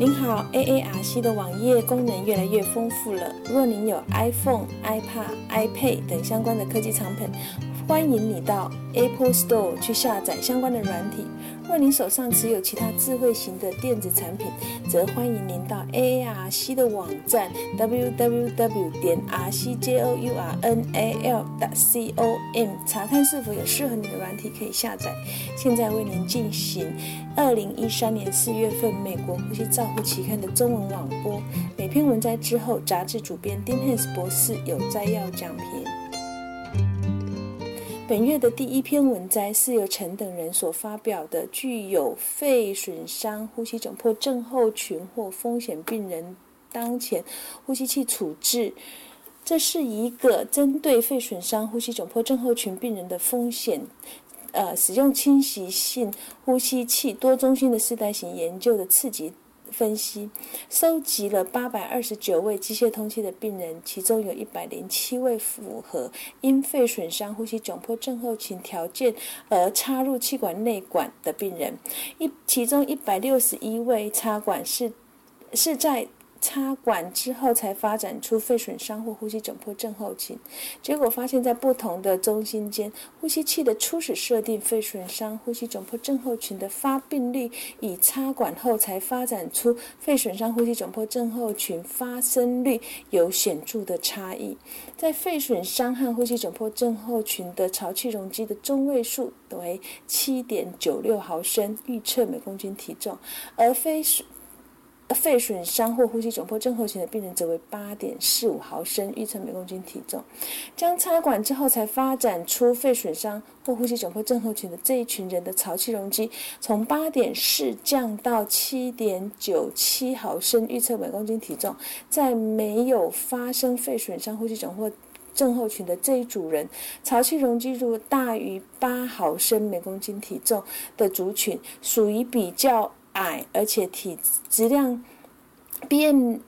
您好，AARC 的网页功能越来越丰富了。若您有 iPhone、iPad、iPad 等相关的科技产品，欢迎你到 Apple Store 去下载相关的软体。若您手上持有其他智慧型的电子产品，则欢迎您到 AARC 的网站 www 点 rcjournal.com 查看是否有适合你的软体可以下载。现在为您进行二零一三年四月份美国呼吸照护期刊的中文网播。每篇文摘之后，杂志主编丁汉斯博士有摘要讲评。本月的第一篇文摘是由陈等人所发表的，具有肺损伤、呼吸窘迫症候群或风险病人当前呼吸器处置。这是一个针对肺损伤、呼吸窘迫症候群病人的风险，呃，使用侵袭性呼吸器多中心的四代型研究的刺激。分析收集了八百二十九位机械通气的病人，其中有一百零七位符合因肺损伤、呼吸窘迫症候群条件而插入气管内管的病人，一其中一百六十一位插管是是在。插管之后才发展出肺损伤或呼吸窘迫症候群，结果发现，在不同的中心间，呼吸器的初始设定肺损伤、呼吸窘迫症候群的发病率，与插管后才发展出肺损伤、呼吸窘迫症候群发生率有显著的差异。在肺损伤和呼吸窘迫症候群的潮气容积的中位数为七点九六毫升，预测每公斤体重，而非损。肺损伤或呼吸窘迫症候群的病人则为八点四五毫升，预测每公斤体重。将插管之后才发展出肺损伤或呼吸窘迫症候群的这一群人的潮气容积，从八点四降到七点九七毫升，预测每公斤体重。在没有发生肺损伤、呼吸窘迫症候群的这一组人，潮气容积如大于八毫升每公斤体重的族群，属于比较。矮，而且体质量，BM。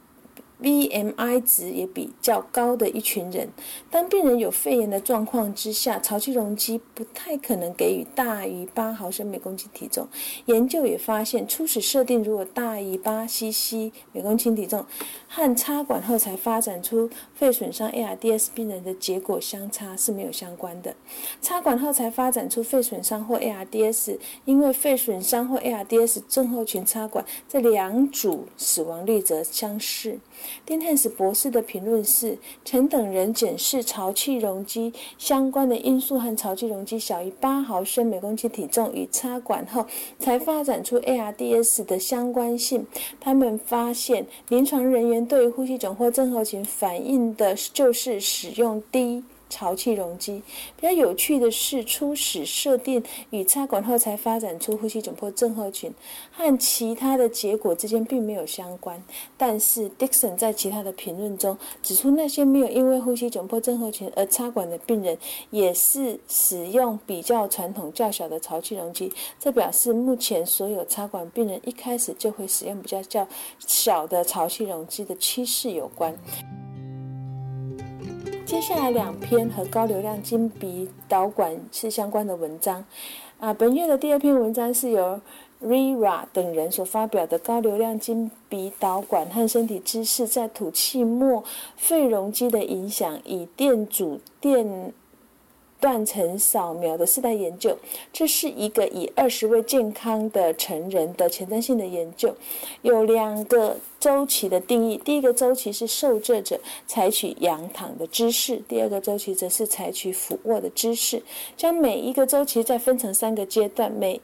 BMI 值也比较高的一群人，当病人有肺炎的状况之下，潮气容积不太可能给予大于八毫升每公斤体重。研究也发现，初始设定如果大于八 CC 每公斤体重，和插管后才发展出肺损伤 ARDS 病人的结果相差是没有相关的。插管后才发展出肺损伤或 ARDS，因为肺损伤或 ARDS 症候群插管，这两组死亡率则相似。丁汉斯博士的评论是：陈等人检视潮气容积相关的因素和潮气容积小于八毫升每公斤体重与插管后才发展出 ARDS 的相关性。他们发现，临床人员对于呼吸窘迫症候群反映的就是使用低。潮气容积比较有趣的是，初始设定与插管后才发展出呼吸窘迫症候群，和其他的结果之间并没有相关。但是 Dixon 在其他的评论中指出，那些没有因为呼吸窘迫症候群而插管的病人，也是使用比较传统较小的潮气容积。这表示目前所有插管病人一开始就会使用比较较小的潮气容积的趋势有关。接下来两篇和高流量金鼻导管是相关的文章，啊，本月的第二篇文章是由 Rira 等人所发表的高流量金鼻导管和身体姿势在吐气末肺容积的影响，以电阻电。断层扫描的四代研究，这是一个以二十位健康的成人的前瞻性的研究，有两个周期的定义。第一个周期是受测者采取仰躺的姿势，第二个周期则是采取俯卧的姿势。将每一个周期再分成三个阶段，每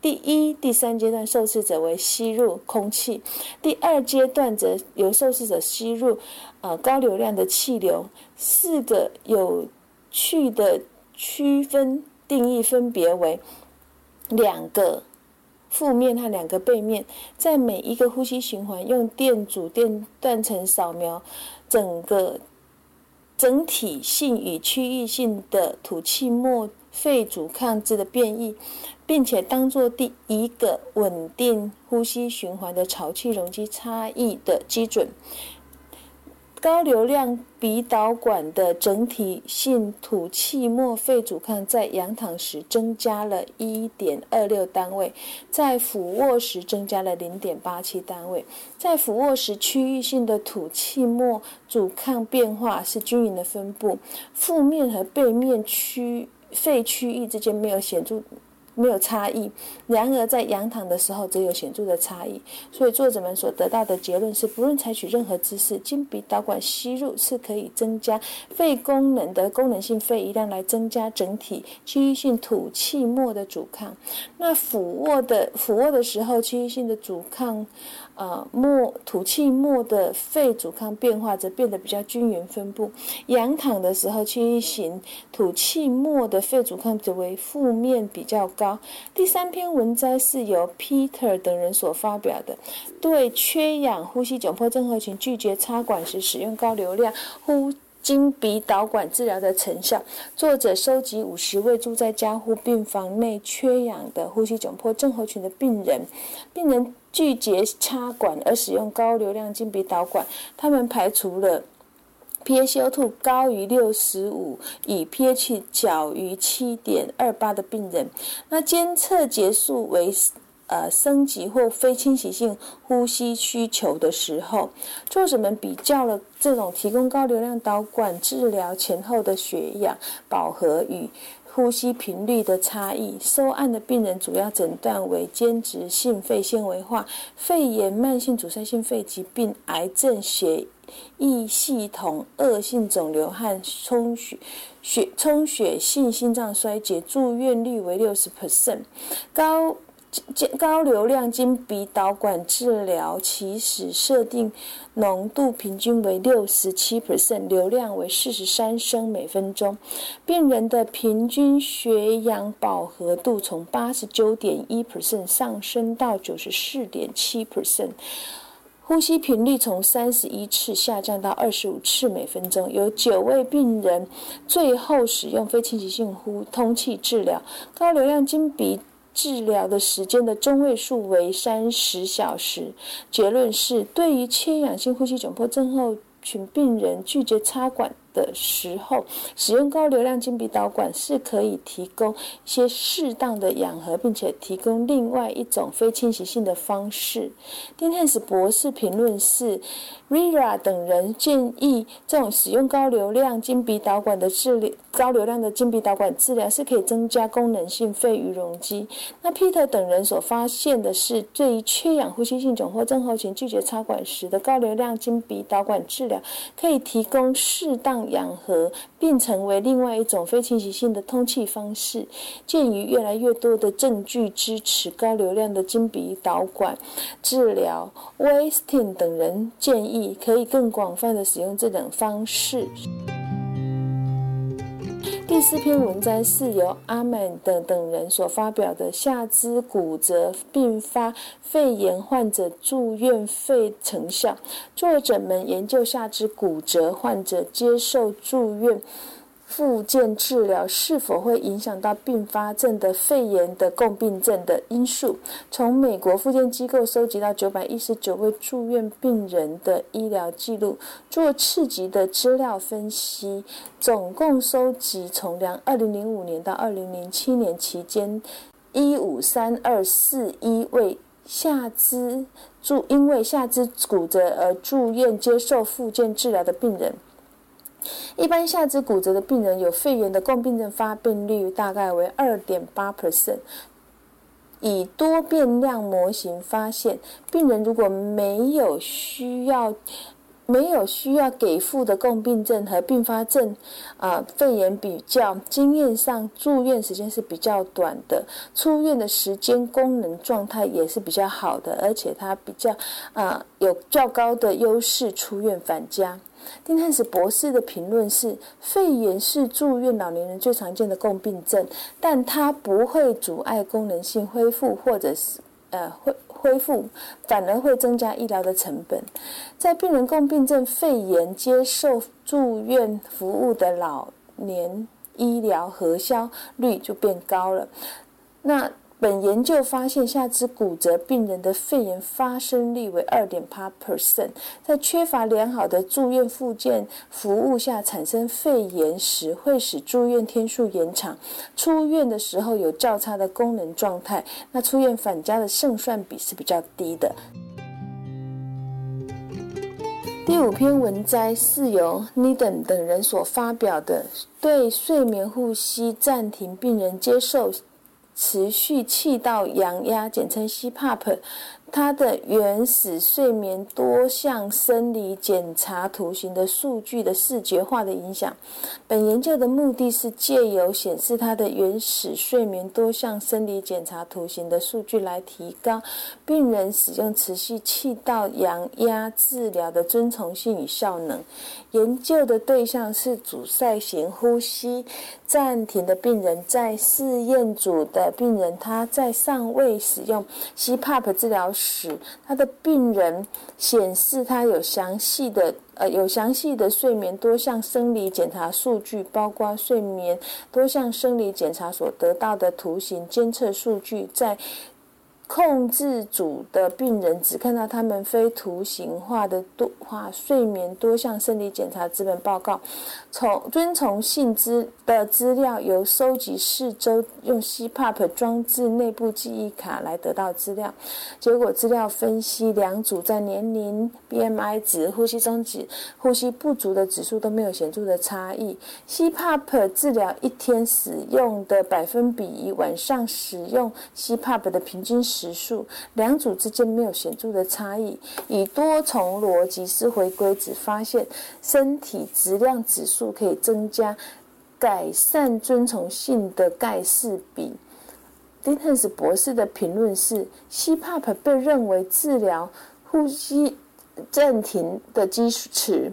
第一、第三阶段受试者为吸入空气，第二阶段则由受试者吸入呃高流量的气流。四个有趣的。区分定义分别为两个负面和两个背面，在每一个呼吸循环用电阻电断层扫描整个整体性与区域性的吐气末肺阻抗制的变异，并且当做第一个稳定呼吸循环的潮气容积差异的基准。高流量鼻导管的整体性吐气末肺阻抗在仰躺时增加了一点二六单位，在俯卧时增加了零点八七单位。在俯卧时，区域性的吐气末阻抗变化是均匀的分布，腹面和背面区肺区域之间没有显著。没有差异，然而在仰躺的时候则有显著的差异。所以作者们所得到的结论是，不论采取任何姿势，经鼻导管吸入是可以增加肺功能的功能性肺移量，来增加整体区域性吐气末的阻抗。那俯卧的俯卧的时候，区域性的阻抗。呃，末吐气末的肺阻抗变化则变得比较均匀分布。仰躺的时候，轻型吐气末的肺阻抗则为负面比较高。第三篇文摘是由 Peter 等人所发表的，对缺氧呼吸窘迫症候群拒绝插管时使用高流量呼经鼻导管治疗的成效。作者收集五十位住在加护病房内缺氧的呼吸窘迫症候群的病人，病人。拒绝插管而使用高流量经鼻导管，他们排除了 pH2 高于六十五，以 pH 小于七点二八的病人。那监测结束为呃升级或非侵袭性呼吸需求的时候，作者们比较了这种提供高流量导管治疗前后的血氧饱和与。呼吸频率的差异，收案的病人主要诊断为间质性肺纤维化、肺炎、慢性阻塞性肺疾病、癌症、血液系统恶性肿瘤和充血血充血性心脏衰竭，住院率为六十 percent 高。高流量经鼻导管治疗起始设定浓度平均为六十七 percent，流量为四十三升每分钟。病人的平均血氧饱和度从八十九点一 percent 上升到九十四点七 percent，呼吸频率从三十一次下降到二十五次每分钟。有九位病人最后使用非侵袭性呼通气治疗，高流量经鼻。治疗的时间的中位数为三十小时。结论是，对于缺氧性呼吸窘迫症候群病人拒绝插管。的时候，使用高流量经鼻导管是可以提供一些适当的氧合，并且提供另外一种非侵袭性的方式。丁汉斯博士评论是：Rira 等人建议这种使用高流量经鼻导管的治疗，高流量的经鼻导管治疗是可以增加功能性肺余容积。那 Peter 等人所发现的是，对于缺氧呼吸性窘迫症候群拒绝插管时的高流量经鼻导管治疗，可以提供适当。氧合并成为另外一种非侵袭性的通气方式。鉴于越来越多的证据支持高流量的金鼻导管治疗 w e s t i n 等人建议可以更广泛的使用这种方式。第四篇文章是由阿曼等等人所发表的下肢骨折并发肺炎患者住院费成效。作者们研究下肢骨折患者接受住院。复健治疗是否会影响到并发症的肺炎的共病症的因素？从美国复健机构收集到九百一十九位住院病人的医疗记录，做次级的资料分析，总共收集从两二零零五年到二零零七年期间，一五三二四一位下肢住因为下肢骨折而住院接受复健治疗的病人。一般下肢骨折的病人有肺炎的共病症发病率大概为二点八 percent。以多变量模型发现，病人如果没有需要没有需要给付的共病症和并发症，啊，肺炎比较经验上住院时间是比较短的，出院的时间功能状态也是比较好的，而且它比较啊有较高的优势出院返家。丁汉斯博士的评论是：肺炎是住院老年人最常见的共病症，但它不会阻碍功能性恢复，或者是呃恢恢复，反而会增加医疗的成本。在病人共病症肺炎接受住院服务的老年医疗核销率就变高了。那本研究发现，下肢骨折病人的肺炎发生率为二点八 percent，在缺乏良好的住院复健服务下产生肺炎时，会使住院天数延长，出院的时候有较差的功能状态，那出院返家的胜算比是比较低的。第五篇文摘是由 Needham 等人所发表的，对睡眠呼吸暂停病人接受。持续气道阳压，简称 CPAP。它的原始睡眠多项生理检查图形的数据的视觉化的影响。本研究的目的是借由显示它的原始睡眠多项生理检查图形的数据，来提高病人使用持续气道阳压治疗的遵从性与效能。研究的对象是阻塞型呼吸暂停的病人，在试验组的病人，他在尚未使用 CPAP 治疗。时，他的病人显示他有详细的呃有详细的睡眠多项生理检查数据，包括睡眠多项生理检查所得到的图形监测数据，在。控制组的病人只看到他们非图形化的多化睡眠多项生理检查资本报告，从遵从性资的资料由收集四周用 CPAP 装置内部记忆卡来得到资料。结果资料分析两组在年龄、BMI 值、呼吸中止、呼吸不足的指数都没有显著的差异。CPAP 治疗一天使用的百分比，晚上使用 CPAP 的平均时。数两组之间没有显著的差异，以多重逻辑式回归，只发现身体质量指数可以增加改善遵从性的盖氏比。丁汉斯博士的评论是：CPAP 被认为治疗呼吸暂停的基础。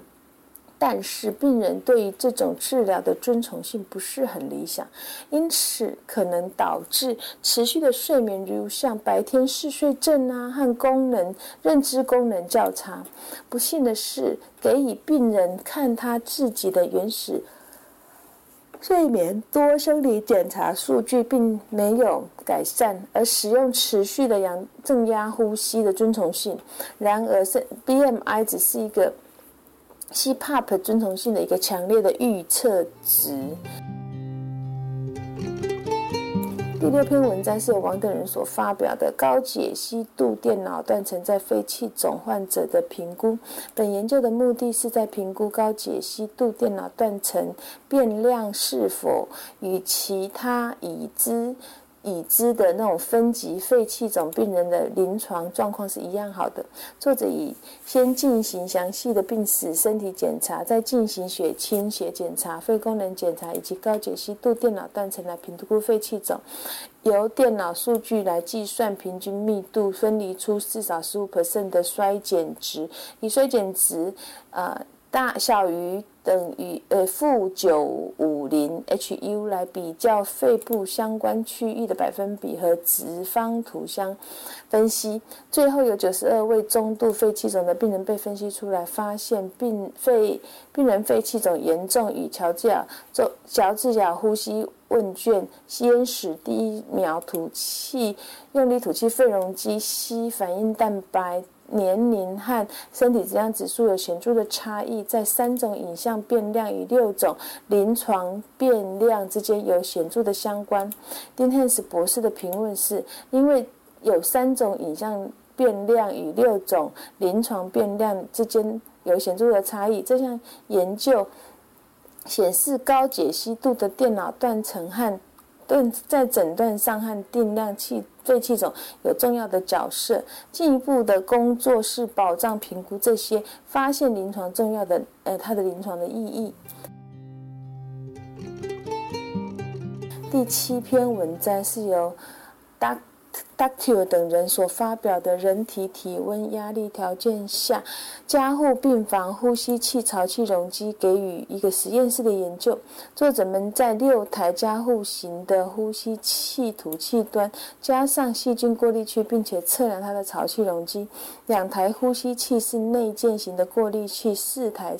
但是病人对于这种治疗的遵从性不是很理想，因此可能导致持续的睡眠，如像白天嗜睡症啊和功能认知功能较差。不幸的是，给予病人看他自己的原始睡眠多生理检查数据并没有改善，而使用持续的阳正压呼吸的遵从性。然而，是 BMI 只是一个。CPAP 遵从性的一个强烈的预测值。第六篇文章是由王等人所发表的高解析度电脑断层在肺气肿患者的评估。本研究的目的是在评估高解析度电脑断层变量是否与其他已知。已知的那种分级肺气肿病人的临床状况是一样好的。作者以先进行详细的病史、身体检查，再进行血清血检查、肺功能检查以及高解析度电脑断层来评估肺气肿，由电脑数据来计算平均密度，分离出至少十五 percent 的衰减值，以衰减值呃。大小于等于呃负九五零 HU 来比较肺部相关区域的百分比和直方图相分析，最后有九十二位中度肺气肿的病人被分析出来，发现病肺病人肺气肿严重与乔治亚做乔治亚呼吸问卷吸烟室第一秒吐气用力吐气肺容积吸反应蛋白。年龄和身体质量指数有显著的差异，在三种影像变量与六种临床变量之间有显著的相关。丁汉斯博士的评论是：因为有三种影像变量与六种临床变量之间有显著的差异，这项研究显示高解析度的电脑断层和断。在诊断上和定量器肺气肿有重要的角色。进一步的工作是保障评估这些发现临床重要的呃它的临床的意义。第七篇文章是由 Dr. Ductil 等人所发表的人体体温压力条件下加护病房呼吸器潮气容积给予一个实验室的研究。作者们在六台加护型的呼吸器吐气端加上细菌过滤器，并且测量它的潮气容积。两台呼吸器是内建型的过滤器，四台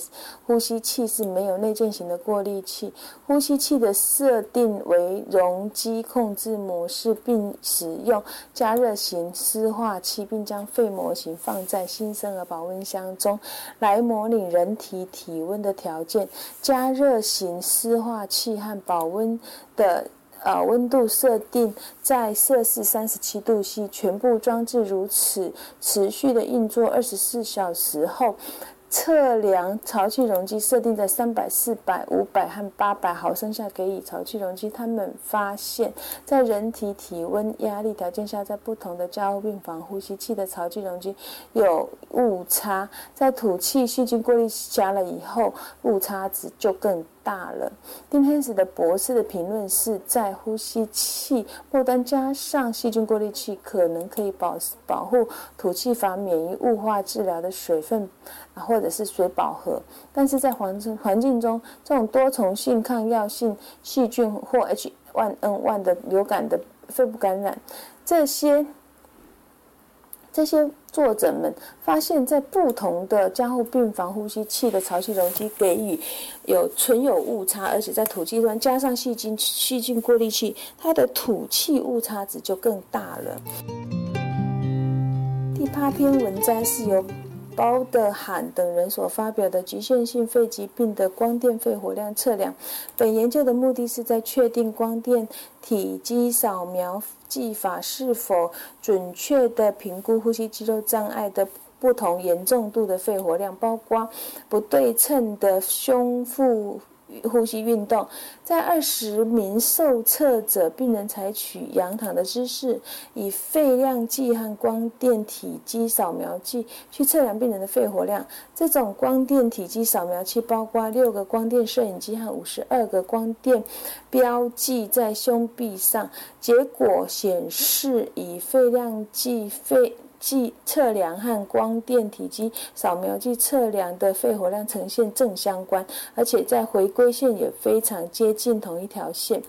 呼吸器是没有内建型的过滤器。呼吸器的设定为容积控制模式，并使用。加热型湿化器，并将肺模型放在新生儿保温箱中，来模拟人体体温的条件。加热型湿化器和保温的呃温度设定在摄氏三十七度 C，全部装置如此持续的运作二十四小时后。测量潮气容积设定在三百、四百、五百和八百毫升下给予潮气容积。他们发现，在人体体温压力条件下，在不同的加护病房呼吸器的潮气容积有误差。在吐气细菌过滤加了以后，误差值就更大了。丁汉斯的博士的评论是在呼吸器末端加上细菌过滤器，可能可以保保护吐气阀免于雾化治疗的水分啊。或者是水饱和，但是在环环境中，这种多重性抗药性细菌或 H1N1 的流感的肺部感染，这些这些作者们发现，在不同的加护病房呼吸器的潮气容积给予有存有误差，而且在吐气端加上细菌细菌过滤器，它的吐气误差值就更大了。第八篇文章是由。包德罕等人所发表的局限性肺疾病的光电肺活量测量。本研究的目的是在确定光电体积扫描技法是否准确地评估呼吸肌肉障碍的不同严重度的肺活量，包括不对称的胸腹。呼吸运动，在二十名受测者病人采取仰躺的姿势，以肺量计和光电体积扫描计去测量病人的肺活量。这种光电体积扫描器包括六个光电摄影机和五十二个光电标记在胸壁上。结果显示，以肺量计肺。计测量和光电体积扫描计测量的肺活量呈现正相关，而且在回归线也非常接近同一条线。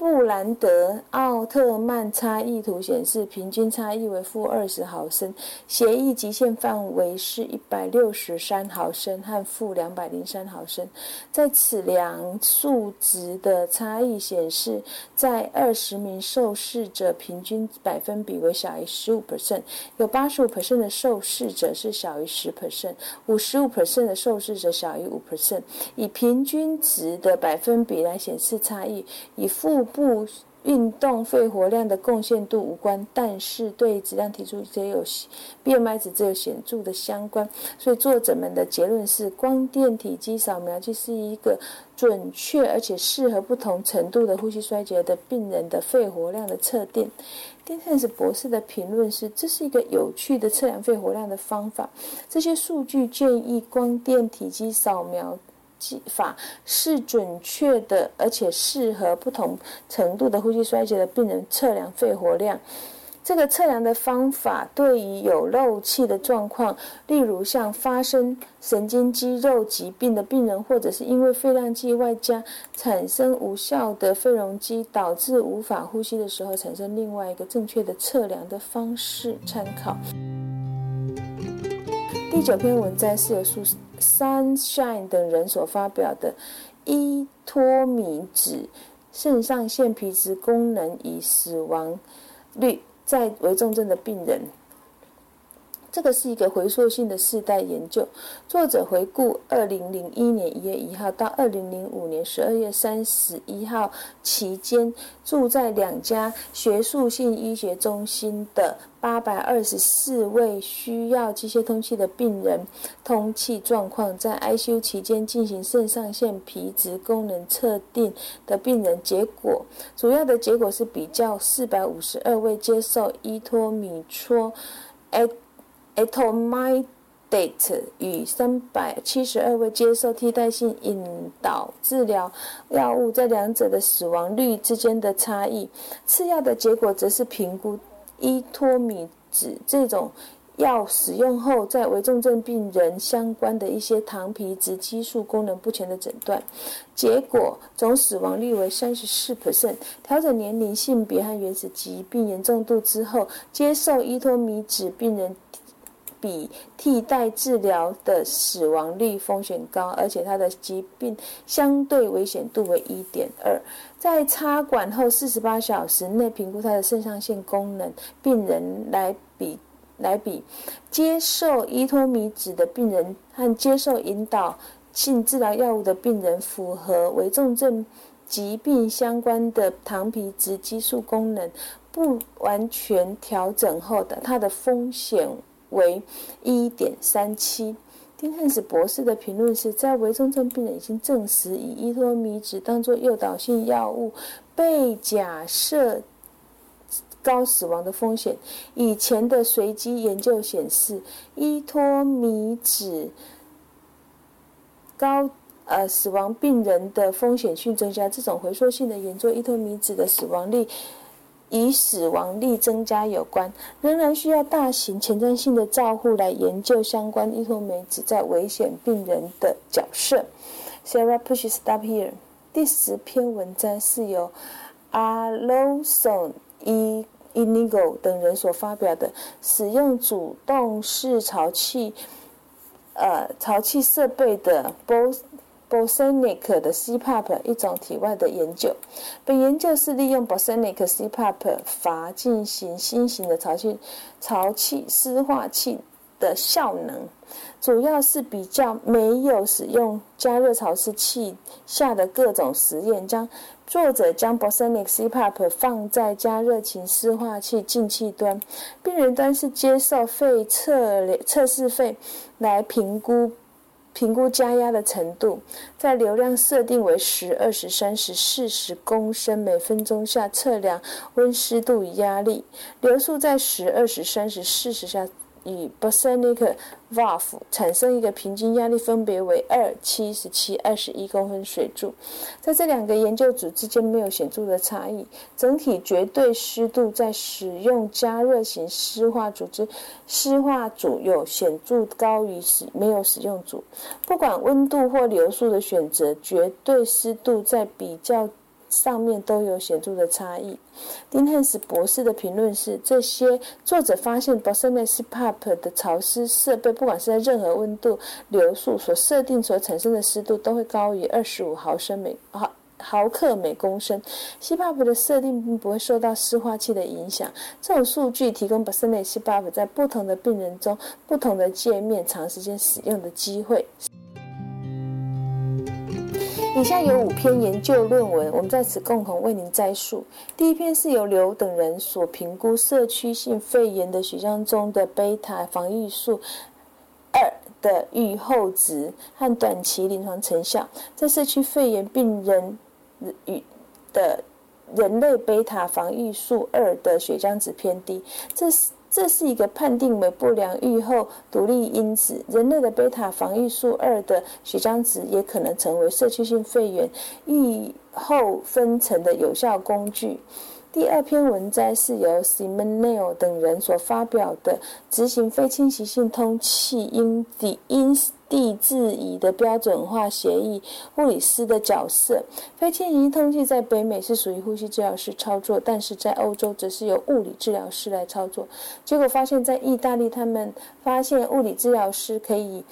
布兰德奥特曼差异图显示，平均差异为负二十毫升，协议极限范围是一百六十三毫升和负两百零三毫升。在此两数值的差异显示，在二十名受试者平均百分比为小于十五 percent，有八十五 percent 的受试者是小于十 percent，五十五 percent 的受试者小于五 percent。以平均值的百分比来显示差异，以负。不运动肺活量的贡献度无关，但是对质量提出也有 BMI 值则有显著的相关。所以作者们的结论是，光电体积扫描器是一个准确而且适合不同程度的呼吸衰竭的病人的肺活量的测定。丁汉斯博士的评论是，这是一个有趣的测量肺活量的方法。这些数据建议光电体积扫描。技法是准确的，而且适合不同程度的呼吸衰竭的病人测量肺活量。这个测量的方法对于有漏气的状况，例如像发生神经肌肉疾病的病人，或者是因为肺量计外加产生无效的肺容积，导致无法呼吸的时候，产生另外一个正确的测量的方式参考。第九篇文章是由苏。Sunshine 等人所发表的依托米指肾上腺皮质功能与死亡率在危重症的病人。这个是一个回溯性的世代研究。作者回顾二零零一年一月一号到二零零五年十二月三十一号期间，住在两家学术性医学中心的八百二十四位需要机械通气的病人通气状况，在 ICU 期间进行肾上腺皮质功能测定的病人结果。主要的结果是比较四百五十二位接受伊托米唑。A t o m i d a t e 与三百七十二位接受替代性引导治疗药物在两者的死亡率之间的差异。次要的结果则是评估伊托米酯这种。药使用后，在危重症病人相关的一些糖皮质激素功能不全的诊断，结果总死亡率为三十四 percent。调整年龄、性别和原始疾病严重度之后，接受伊托米酯病人比替代治疗的死亡率风险高，而且他的疾病相对危险度为一点二。在插管后四十八小时内评估他的肾上腺功能，病人来比。来比接受依托米酯的病人和接受引导性治疗药物的病人，符合危重症疾病相关的糖皮质激素功能不完全调整后的，它的风险为一点三七。丁汉斯博士的评论是在危重症病人已经证实以依托米酯当做诱导性药物，被假设。高死亡的风险。以前的随机研究显示，依托米酯高呃死亡病人的风险性增加。这种回溯性的研究，依托米酯的死亡率与死亡率增加有关。仍然需要大型前瞻性的照护来研究相关伊托米酯在危险病人的角色。Sarah push stop here。第十篇文章是由 Alonso。伊 Inigo 等人所发表的使用主动式潮气，呃，潮气设备的 Bosonic 的 CPAP 一种体外的研究。本研究是利用 Bosonic CPAP 阀进行新型的潮气潮气湿化器的效能，主要是比较没有使用加热潮湿器下的各种实验，将。作者将 Bosonic CPAP 放在加热型湿化器进气端，病人端是接受肺测测试肺来评估评估加压的程度，在流量设定为十、二十、三十、四十公升每分钟下测量温湿度与压力，流速在十、二十、三十、四十下。与 Bosonic valve 产生一个平均压力分别为二、七十七、二十一公分水柱，在这两个研究组之间没有显著的差异。整体绝对湿度在使用加热型湿化组织湿化组有显著高于使没有使用组。不管温度或流速的选择，绝对湿度在比较。上面都有显著的差异。丁汉斯博士的评论是：这些作者发现 Bosonic CPAP 的潮湿设备，不管是在任何温度、流速所设定所产生的湿度，都会高于二十五毫升每毫毫克每公升。CPAP 的设定并不会受到湿化器的影响。这种数据提供 Bosonic CPAP 在不同的病人中、不同的界面长时间使用的机会。以下有五篇研究论文，我们在此共同为您摘述。第一篇是由刘等人所评估社区性肺炎的血浆中的贝塔防御素二的预后值和短期临床成效，在社区肺炎病人与的人类贝塔防御素二的血浆值偏低，这是。这是一个判定为不良预后独立因子。人类的贝塔防御素二的血浆值也可能成为社区性肺炎预后分层的有效工具。第二篇文摘是由 Simon Neil 等人所发表的执行非侵袭性通气因地因地制宜的标准化协议护理师的角色。非侵袭性通气在北美是属于呼吸治疗师操作，但是在欧洲则是由物理治疗师来操作。结果发现，在意大利，他们发现物理治疗师可以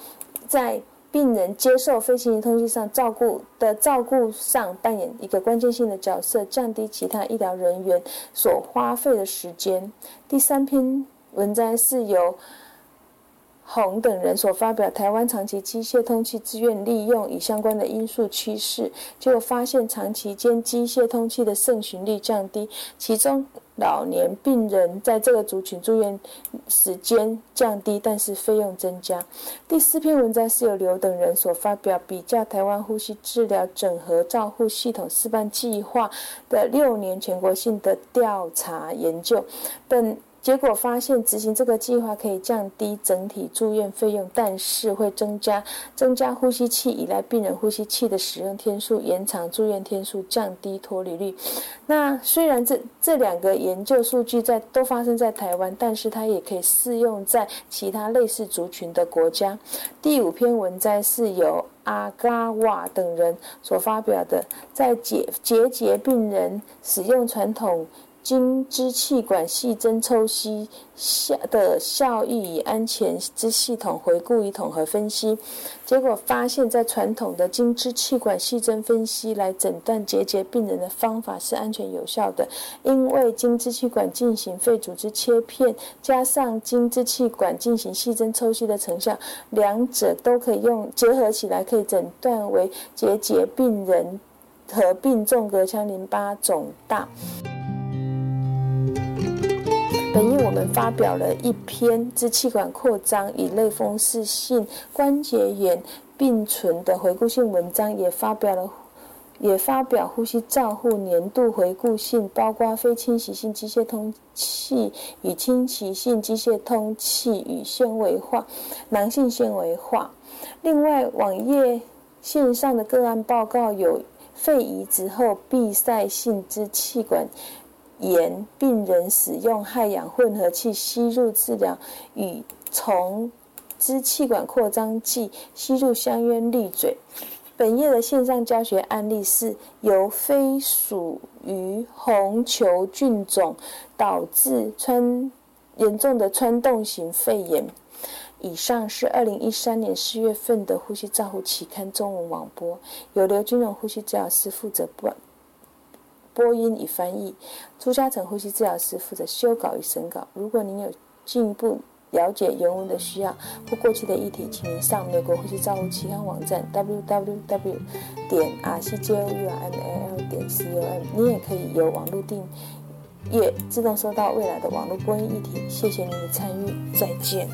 在病人接受非侵入通气上照顾的照顾上扮演一个关键性的角色，降低其他医疗人员所花费的时间。第三篇文章是由洪等人所发表，台湾长期机械通气自愿利用与相关的因素趋势，结果发现长期间机械通气的盛行率降低，其中。老年病人在这个族群住院时间降低，但是费用增加。第四篇文章是由刘等人所发表，比较台湾呼吸治疗整合照护系统示范计划的六年全国性的调查研究。本结果发现，执行这个计划可以降低整体住院费用，但是会增加增加呼吸器依赖病人呼吸器的使用天数，延长住院天数，降低脱离率。那虽然这这两个研究数据在都发生在台湾，但是它也可以适用在其他类似族群的国家。第五篇文摘是由阿嘎瓦等人所发表的，在结结节病人使用传统。经支气管细针抽吸下的效益与安全之系统回顾与统合分析，结果发现，在传统的经支气管细针分析来诊断结节病人的方法是安全有效的，因为经支气管进行肺组织切片，加上经支气管进行细针抽吸的成效，两者都可以用结合起来，可以诊断为结节病人合并纵隔腔淋巴肿大。本日我们发表了一篇支气管扩张与类风湿性关节炎并存的回顾性文章，也发表了也发表呼吸照护年度回顾性，包括非侵袭性机械通气与侵袭性机械通气与纤维化、囊性纤维化。另外，网页线上的个案报告有肺移植后闭塞性支气管。炎病人使用氦氧混合器吸入治疗，与从支气管扩张剂吸入香烟滤嘴。本页的线上教学案例是由非属于红球菌种导致穿严重的穿洞型肺炎。以上是二零一三年四月份的呼吸照护期刊中文网播，由刘金荣呼吸治疗师负责播。播音与翻译，朱嘉诚呼吸治疗师负责修稿与审稿。如果您有进一步了解原文的需要或过去的议题，请您上美国呼吸照护期刊网站 www 点 r c j o u r n a l 点 c o m。你也可以由网络订阅，自动收到未来的网络播音议题。谢谢您的参与，再见。